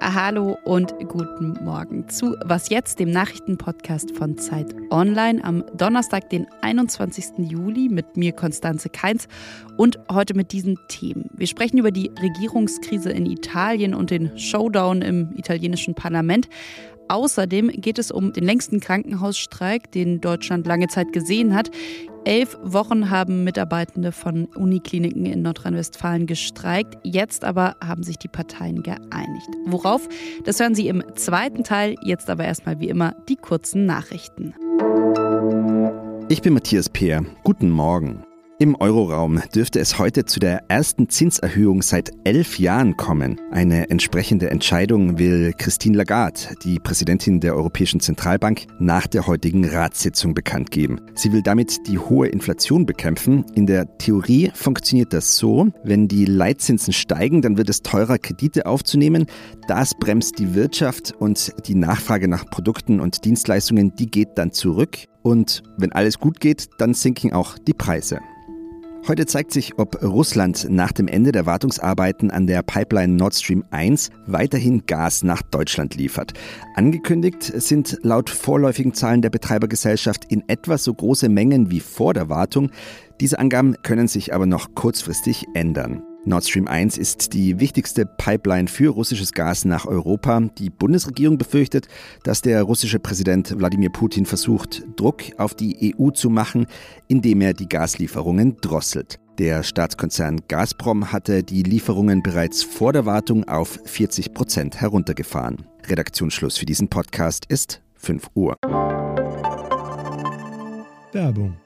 Hallo und guten Morgen zu Was jetzt, dem Nachrichtenpodcast von Zeit Online am Donnerstag, den 21. Juli mit mir Konstanze Keins und heute mit diesen Themen. Wir sprechen über die Regierungskrise in Italien und den Showdown im italienischen Parlament. Außerdem geht es um den längsten Krankenhausstreik, den Deutschland lange Zeit gesehen hat. Elf Wochen haben Mitarbeitende von Unikliniken in Nordrhein-Westfalen gestreikt. Jetzt aber haben sich die Parteien geeinigt. Worauf? Das hören Sie im zweiten Teil. Jetzt aber erstmal wie immer die kurzen Nachrichten. Ich bin Matthias Peer. Guten Morgen. Im Euroraum dürfte es heute zu der ersten Zinserhöhung seit elf Jahren kommen. Eine entsprechende Entscheidung will Christine Lagarde, die Präsidentin der Europäischen Zentralbank, nach der heutigen Ratssitzung bekannt geben. Sie will damit die hohe Inflation bekämpfen. In der Theorie funktioniert das so, wenn die Leitzinsen steigen, dann wird es teurer, Kredite aufzunehmen. Das bremst die Wirtschaft und die Nachfrage nach Produkten und Dienstleistungen, die geht dann zurück. Und wenn alles gut geht, dann sinken auch die Preise. Heute zeigt sich, ob Russland nach dem Ende der Wartungsarbeiten an der Pipeline Nord Stream 1 weiterhin Gas nach Deutschland liefert. Angekündigt sind laut vorläufigen Zahlen der Betreibergesellschaft in etwa so große Mengen wie vor der Wartung. Diese Angaben können sich aber noch kurzfristig ändern. Nord Stream 1 ist die wichtigste Pipeline für russisches Gas nach Europa. Die Bundesregierung befürchtet, dass der russische Präsident Wladimir Putin versucht, Druck auf die EU zu machen, indem er die Gaslieferungen drosselt. Der Staatskonzern Gazprom hatte die Lieferungen bereits vor der Wartung auf 40 Prozent heruntergefahren. Redaktionsschluss für diesen Podcast ist 5 Uhr. Werbung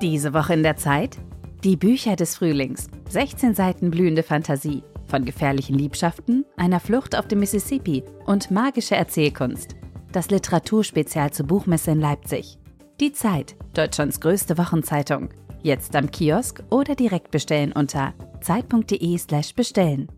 Diese Woche in der Zeit? Die Bücher des Frühlings. 16 Seiten blühende Fantasie. Von gefährlichen Liebschaften, einer Flucht auf dem Mississippi und magische Erzählkunst. Das Literaturspezial zur Buchmesse in Leipzig. Die Zeit, Deutschlands größte Wochenzeitung. Jetzt am Kiosk oder direkt bestellen unter zeit.de/slash bestellen.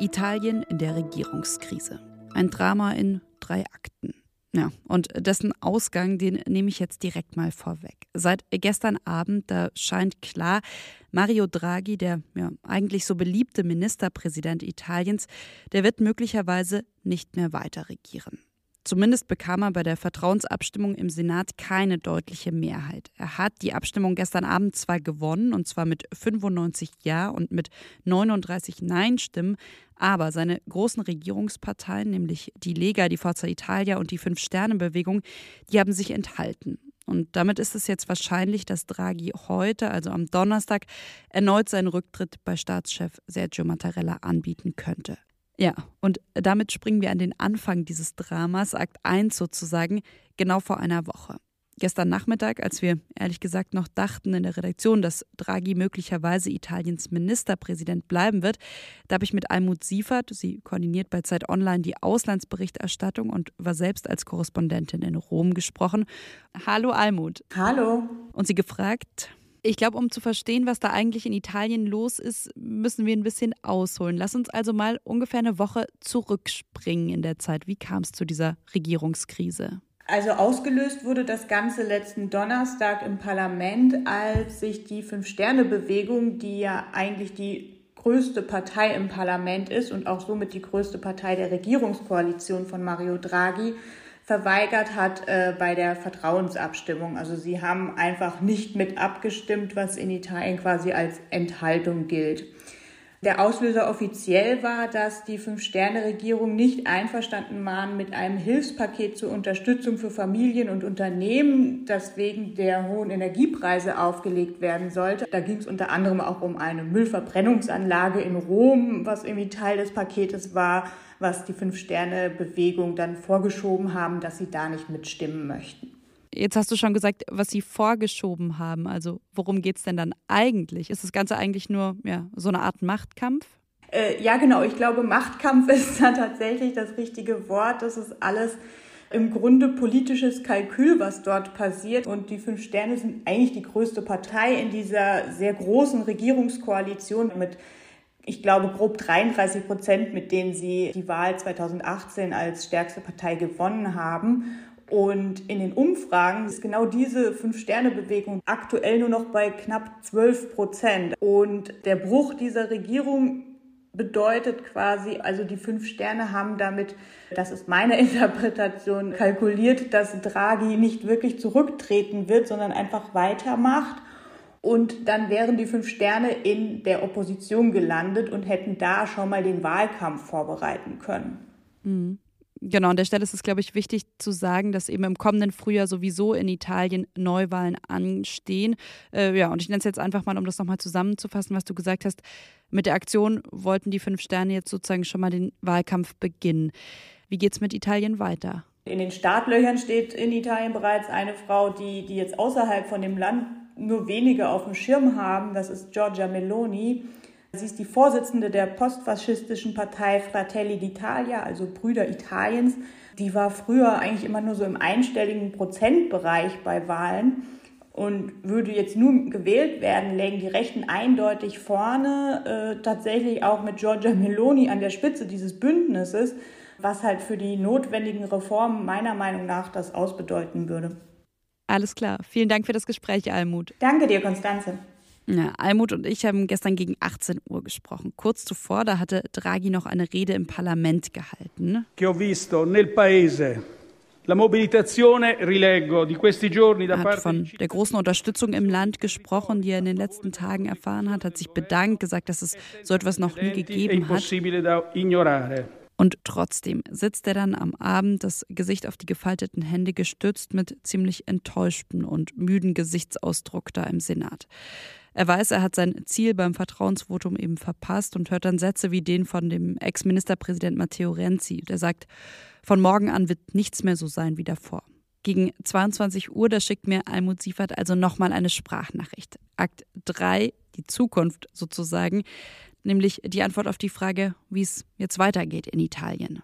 Italien in der Regierungskrise. Ein Drama in drei Akten. Ja, und dessen Ausgang, den nehme ich jetzt direkt mal vorweg. Seit gestern Abend, da scheint klar, Mario Draghi, der ja eigentlich so beliebte Ministerpräsident Italiens, der wird möglicherweise nicht mehr weiter regieren. Zumindest bekam er bei der Vertrauensabstimmung im Senat keine deutliche Mehrheit. Er hat die Abstimmung gestern Abend zwar gewonnen, und zwar mit 95 Ja und mit 39 Nein-Stimmen, aber seine großen Regierungsparteien, nämlich die Lega, die Forza Italia und die Fünf-Sterne-Bewegung, die haben sich enthalten. Und damit ist es jetzt wahrscheinlich, dass Draghi heute, also am Donnerstag, erneut seinen Rücktritt bei Staatschef Sergio Mattarella anbieten könnte. Ja, und damit springen wir an den Anfang dieses Dramas, Akt 1 sozusagen, genau vor einer Woche. Gestern Nachmittag, als wir ehrlich gesagt noch dachten in der Redaktion, dass Draghi möglicherweise Italiens Ministerpräsident bleiben wird, da habe ich mit Almut Siefert, sie koordiniert bei Zeit Online die Auslandsberichterstattung und war selbst als Korrespondentin in Rom gesprochen. Hallo Almut. Hallo. Und sie gefragt, ich glaube, um zu verstehen, was da eigentlich in Italien los ist, müssen wir ein bisschen ausholen. Lass uns also mal ungefähr eine Woche zurückspringen in der Zeit. Wie kam es zu dieser Regierungskrise? Also ausgelöst wurde das Ganze letzten Donnerstag im Parlament, als sich die Fünf-Sterne-Bewegung, die ja eigentlich die größte Partei im Parlament ist und auch somit die größte Partei der Regierungskoalition von Mario Draghi, verweigert hat äh, bei der Vertrauensabstimmung. Also sie haben einfach nicht mit abgestimmt, was in Italien quasi als Enthaltung gilt. Der Auslöser offiziell war, dass die Fünf-Sterne-Regierung nicht einverstanden waren mit einem Hilfspaket zur Unterstützung für Familien und Unternehmen, das wegen der hohen Energiepreise aufgelegt werden sollte. Da ging es unter anderem auch um eine Müllverbrennungsanlage in Rom, was irgendwie Teil des Paketes war was die Fünf-Sterne-Bewegung dann vorgeschoben haben, dass sie da nicht mitstimmen möchten. Jetzt hast du schon gesagt, was sie vorgeschoben haben. Also worum geht es denn dann eigentlich? Ist das Ganze eigentlich nur ja, so eine Art Machtkampf? Äh, ja, genau. Ich glaube, Machtkampf ist da tatsächlich das richtige Wort. Das ist alles im Grunde politisches Kalkül, was dort passiert. Und die Fünf Sterne sind eigentlich die größte Partei in dieser sehr großen Regierungskoalition mit ich glaube, grob 33 Prozent, mit denen sie die Wahl 2018 als stärkste Partei gewonnen haben. Und in den Umfragen ist genau diese Fünf-Sterne-Bewegung aktuell nur noch bei knapp 12 Prozent. Und der Bruch dieser Regierung bedeutet quasi, also die fünf Sterne haben damit, das ist meine Interpretation, kalkuliert, dass Draghi nicht wirklich zurücktreten wird, sondern einfach weitermacht. Und dann wären die fünf Sterne in der Opposition gelandet und hätten da schon mal den Wahlkampf vorbereiten können. Mhm. Genau, an der Stelle ist es, glaube ich, wichtig zu sagen, dass eben im kommenden Frühjahr sowieso in Italien Neuwahlen anstehen. Äh, ja, und ich nenne es jetzt einfach mal, um das nochmal zusammenzufassen, was du gesagt hast. Mit der Aktion wollten die fünf Sterne jetzt sozusagen schon mal den Wahlkampf beginnen. Wie geht es mit Italien weiter? In den Startlöchern steht in Italien bereits eine Frau, die, die jetzt außerhalb von dem Land nur wenige auf dem Schirm haben. Das ist Giorgia Meloni. Sie ist die Vorsitzende der postfaschistischen Partei Fratelli d'Italia, also Brüder Italiens. Die war früher eigentlich immer nur so im einstelligen Prozentbereich bei Wahlen und würde jetzt nun gewählt werden, legen die Rechten eindeutig vorne, äh, tatsächlich auch mit Giorgia Meloni an der Spitze dieses Bündnisses, was halt für die notwendigen Reformen meiner Meinung nach das ausbedeuten würde. Alles klar. Vielen Dank für das Gespräch, Almut. Danke dir, Konstanze. Ja, Almut und ich haben gestern gegen 18 Uhr gesprochen. Kurz zuvor, da hatte Draghi noch eine Rede im Parlament gehalten. Che ho visto nel paese La mobilitazione, rileggo, di questi giorni da er hat von der großen Unterstützung im Land gesprochen, die er in den letzten Tagen erfahren hat, hat sich bedankt, gesagt, dass es so etwas noch nie gegeben hat. Und trotzdem sitzt er dann am Abend, das Gesicht auf die gefalteten Hände gestützt, mit ziemlich enttäuschtem und müden Gesichtsausdruck da im Senat. Er weiß, er hat sein Ziel beim Vertrauensvotum eben verpasst und hört dann Sätze wie den von dem Ex-Ministerpräsident Matteo Renzi, der sagt, von morgen an wird nichts mehr so sein wie davor. Gegen 22 Uhr, da schickt mir Almut Siefert also nochmal eine Sprachnachricht. Akt 3, die Zukunft sozusagen, nämlich die Antwort auf die Frage, wie es jetzt weitergeht in Italien.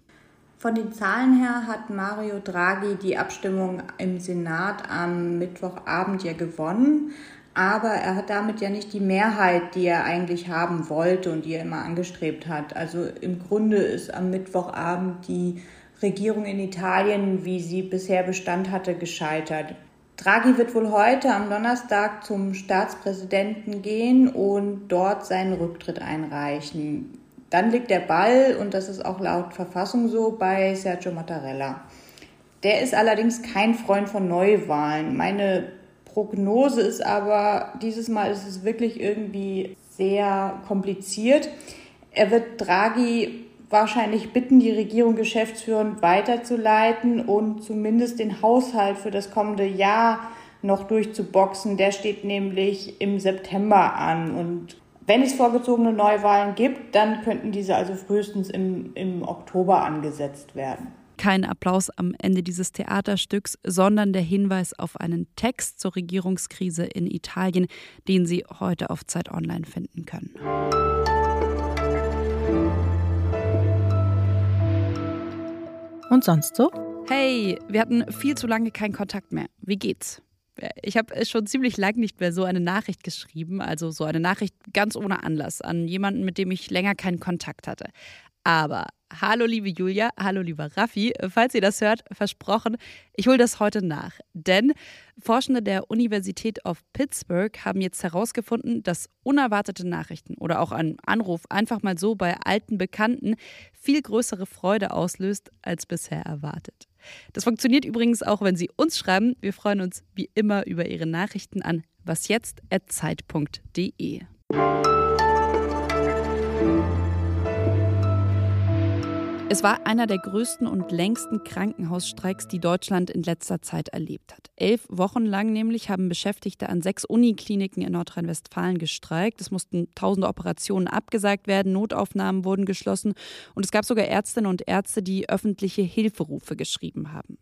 Von den Zahlen her hat Mario Draghi die Abstimmung im Senat am Mittwochabend ja gewonnen. Aber er hat damit ja nicht die Mehrheit, die er eigentlich haben wollte und die er immer angestrebt hat. Also im Grunde ist am Mittwochabend die Regierung in Italien, wie sie bisher Bestand hatte, gescheitert. Draghi wird wohl heute am Donnerstag zum Staatspräsidenten gehen und dort seinen Rücktritt einreichen. Dann liegt der Ball, und das ist auch laut Verfassung so, bei Sergio Mattarella. Der ist allerdings kein Freund von Neuwahlen. Meine Prognose ist aber, dieses Mal ist es wirklich irgendwie sehr kompliziert. Er wird Draghi wahrscheinlich bitten, die Regierung geschäftsführend weiterzuleiten und zumindest den Haushalt für das kommende Jahr noch durchzuboxen. Der steht nämlich im September an. Und wenn es vorgezogene Neuwahlen gibt, dann könnten diese also frühestens im, im Oktober angesetzt werden kein Applaus am Ende dieses Theaterstücks, sondern der Hinweis auf einen Text zur Regierungskrise in Italien, den Sie heute auf Zeit Online finden können. Und sonst so? Hey, wir hatten viel zu lange keinen Kontakt mehr. Wie geht's? Ich habe schon ziemlich lange nicht mehr so eine Nachricht geschrieben, also so eine Nachricht ganz ohne Anlass an jemanden, mit dem ich länger keinen Kontakt hatte. Aber hallo liebe Julia, hallo lieber Raffi, falls ihr das hört, versprochen, ich hole das heute nach. Denn Forschende der Universität of Pittsburgh haben jetzt herausgefunden, dass unerwartete Nachrichten oder auch ein Anruf einfach mal so bei alten Bekannten viel größere Freude auslöst als bisher erwartet. Das funktioniert übrigens auch, wenn Sie uns schreiben. Wir freuen uns wie immer über Ihre Nachrichten an wasjetzt.zeit.de. Es war einer der größten und längsten Krankenhausstreiks, die Deutschland in letzter Zeit erlebt hat. Elf Wochen lang nämlich haben Beschäftigte an sechs Unikliniken in Nordrhein-Westfalen gestreikt. Es mussten tausende Operationen abgesagt werden, Notaufnahmen wurden geschlossen und es gab sogar Ärztinnen und Ärzte, die öffentliche Hilferufe geschrieben haben.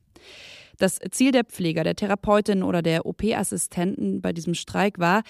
Das Ziel der Pfleger, der Therapeutin oder der OP-Assistenten bei diesem Streik war,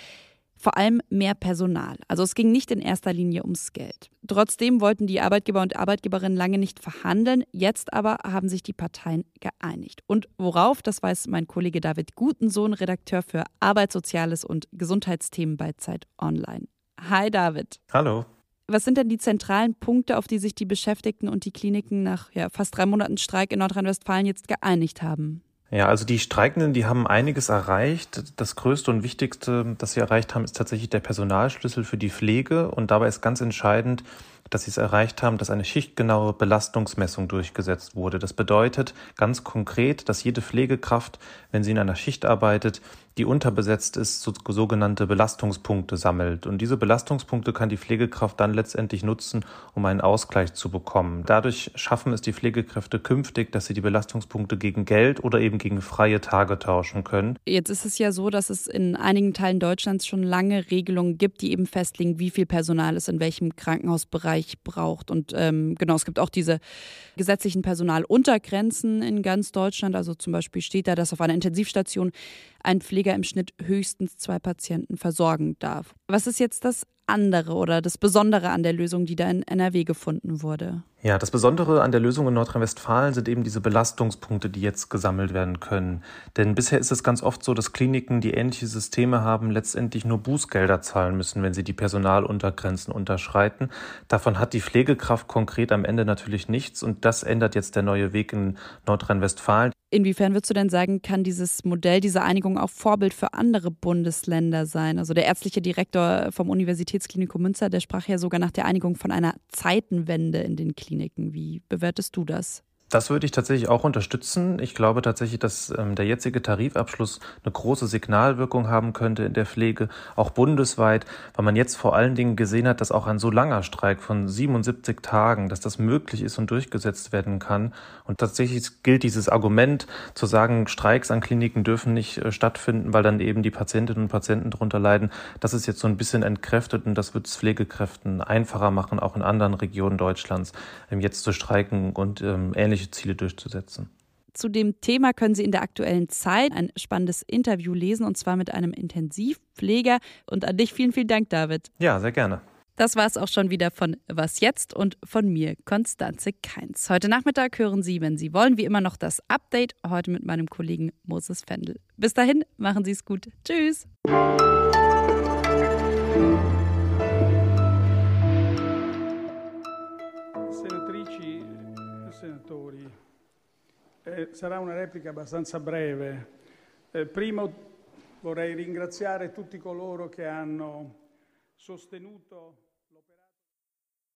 vor allem mehr Personal. Also es ging nicht in erster Linie ums Geld. Trotzdem wollten die Arbeitgeber und Arbeitgeberinnen lange nicht verhandeln. Jetzt aber haben sich die Parteien geeinigt. Und worauf, das weiß mein Kollege David Gutensohn, Redakteur für Arbeitssoziales und Gesundheitsthemen bei Zeit Online. Hi David. Hallo. Was sind denn die zentralen Punkte, auf die sich die Beschäftigten und die Kliniken nach ja, fast drei Monaten Streik in Nordrhein-Westfalen jetzt geeinigt haben? Ja, also die Streikenden, die haben einiges erreicht. Das Größte und Wichtigste, das sie erreicht haben, ist tatsächlich der Personalschlüssel für die Pflege. Und dabei ist ganz entscheidend, dass sie es erreicht haben, dass eine schichtgenaue Belastungsmessung durchgesetzt wurde. Das bedeutet ganz konkret, dass jede Pflegekraft, wenn sie in einer Schicht arbeitet, die unterbesetzt ist, so, sogenannte Belastungspunkte sammelt. Und diese Belastungspunkte kann die Pflegekraft dann letztendlich nutzen, um einen Ausgleich zu bekommen. Dadurch schaffen es die Pflegekräfte künftig, dass sie die Belastungspunkte gegen Geld oder eben gegen freie Tage tauschen können. Jetzt ist es ja so, dass es in einigen Teilen Deutschlands schon lange Regelungen gibt, die eben festlegen, wie viel Personal es in welchem Krankenhausbereich braucht. Und ähm, genau, es gibt auch diese gesetzlichen Personaluntergrenzen in ganz Deutschland. Also zum Beispiel steht da, dass auf einer Intensivstation ein Pfleger im Schnitt höchstens zwei Patienten versorgen darf. Was ist jetzt das andere oder das Besondere an der Lösung, die da in NRW gefunden wurde? Ja, das Besondere an der Lösung in Nordrhein-Westfalen sind eben diese Belastungspunkte, die jetzt gesammelt werden können. Denn bisher ist es ganz oft so, dass Kliniken, die ähnliche Systeme haben, letztendlich nur Bußgelder zahlen müssen, wenn sie die Personaluntergrenzen unterschreiten. Davon hat die Pflegekraft konkret am Ende natürlich nichts und das ändert jetzt der neue Weg in Nordrhein-Westfalen. Inwiefern würdest du denn sagen, kann dieses Modell, diese Einigung auch Vorbild für andere Bundesländer sein? Also der ärztliche Direktor vom Universitätsklinikum Münster, der sprach ja sogar nach der Einigung von einer Zeitenwende in den Kliniken. Wie bewertest du das? Das würde ich tatsächlich auch unterstützen. Ich glaube tatsächlich, dass ähm, der jetzige Tarifabschluss eine große Signalwirkung haben könnte in der Pflege, auch bundesweit, weil man jetzt vor allen Dingen gesehen hat, dass auch ein so langer Streik von 77 Tagen, dass das möglich ist und durchgesetzt werden kann. Und tatsächlich gilt dieses Argument zu sagen, Streiks an Kliniken dürfen nicht äh, stattfinden, weil dann eben die Patientinnen und Patienten darunter leiden. Das ist jetzt so ein bisschen entkräftet und das wird es Pflegekräften einfacher machen, auch in anderen Regionen Deutschlands ähm, jetzt zu streiken und ähm, ähnlich persönliche Ziele durchzusetzen. Zu dem Thema können Sie in der aktuellen Zeit ein spannendes Interview lesen und zwar mit einem Intensivpfleger. Und an dich vielen, vielen Dank, David. Ja, sehr gerne. Das war es auch schon wieder von Was jetzt und von mir, Konstanze Keins. Heute Nachmittag hören Sie, wenn Sie wollen, wie immer noch das Update, heute mit meinem Kollegen Moses Fendel. Bis dahin, machen Sie es gut. Tschüss. Eh, sarà una replica abbastanza breve. Eh, primo vorrei ringraziare tutti coloro che hanno sostenuto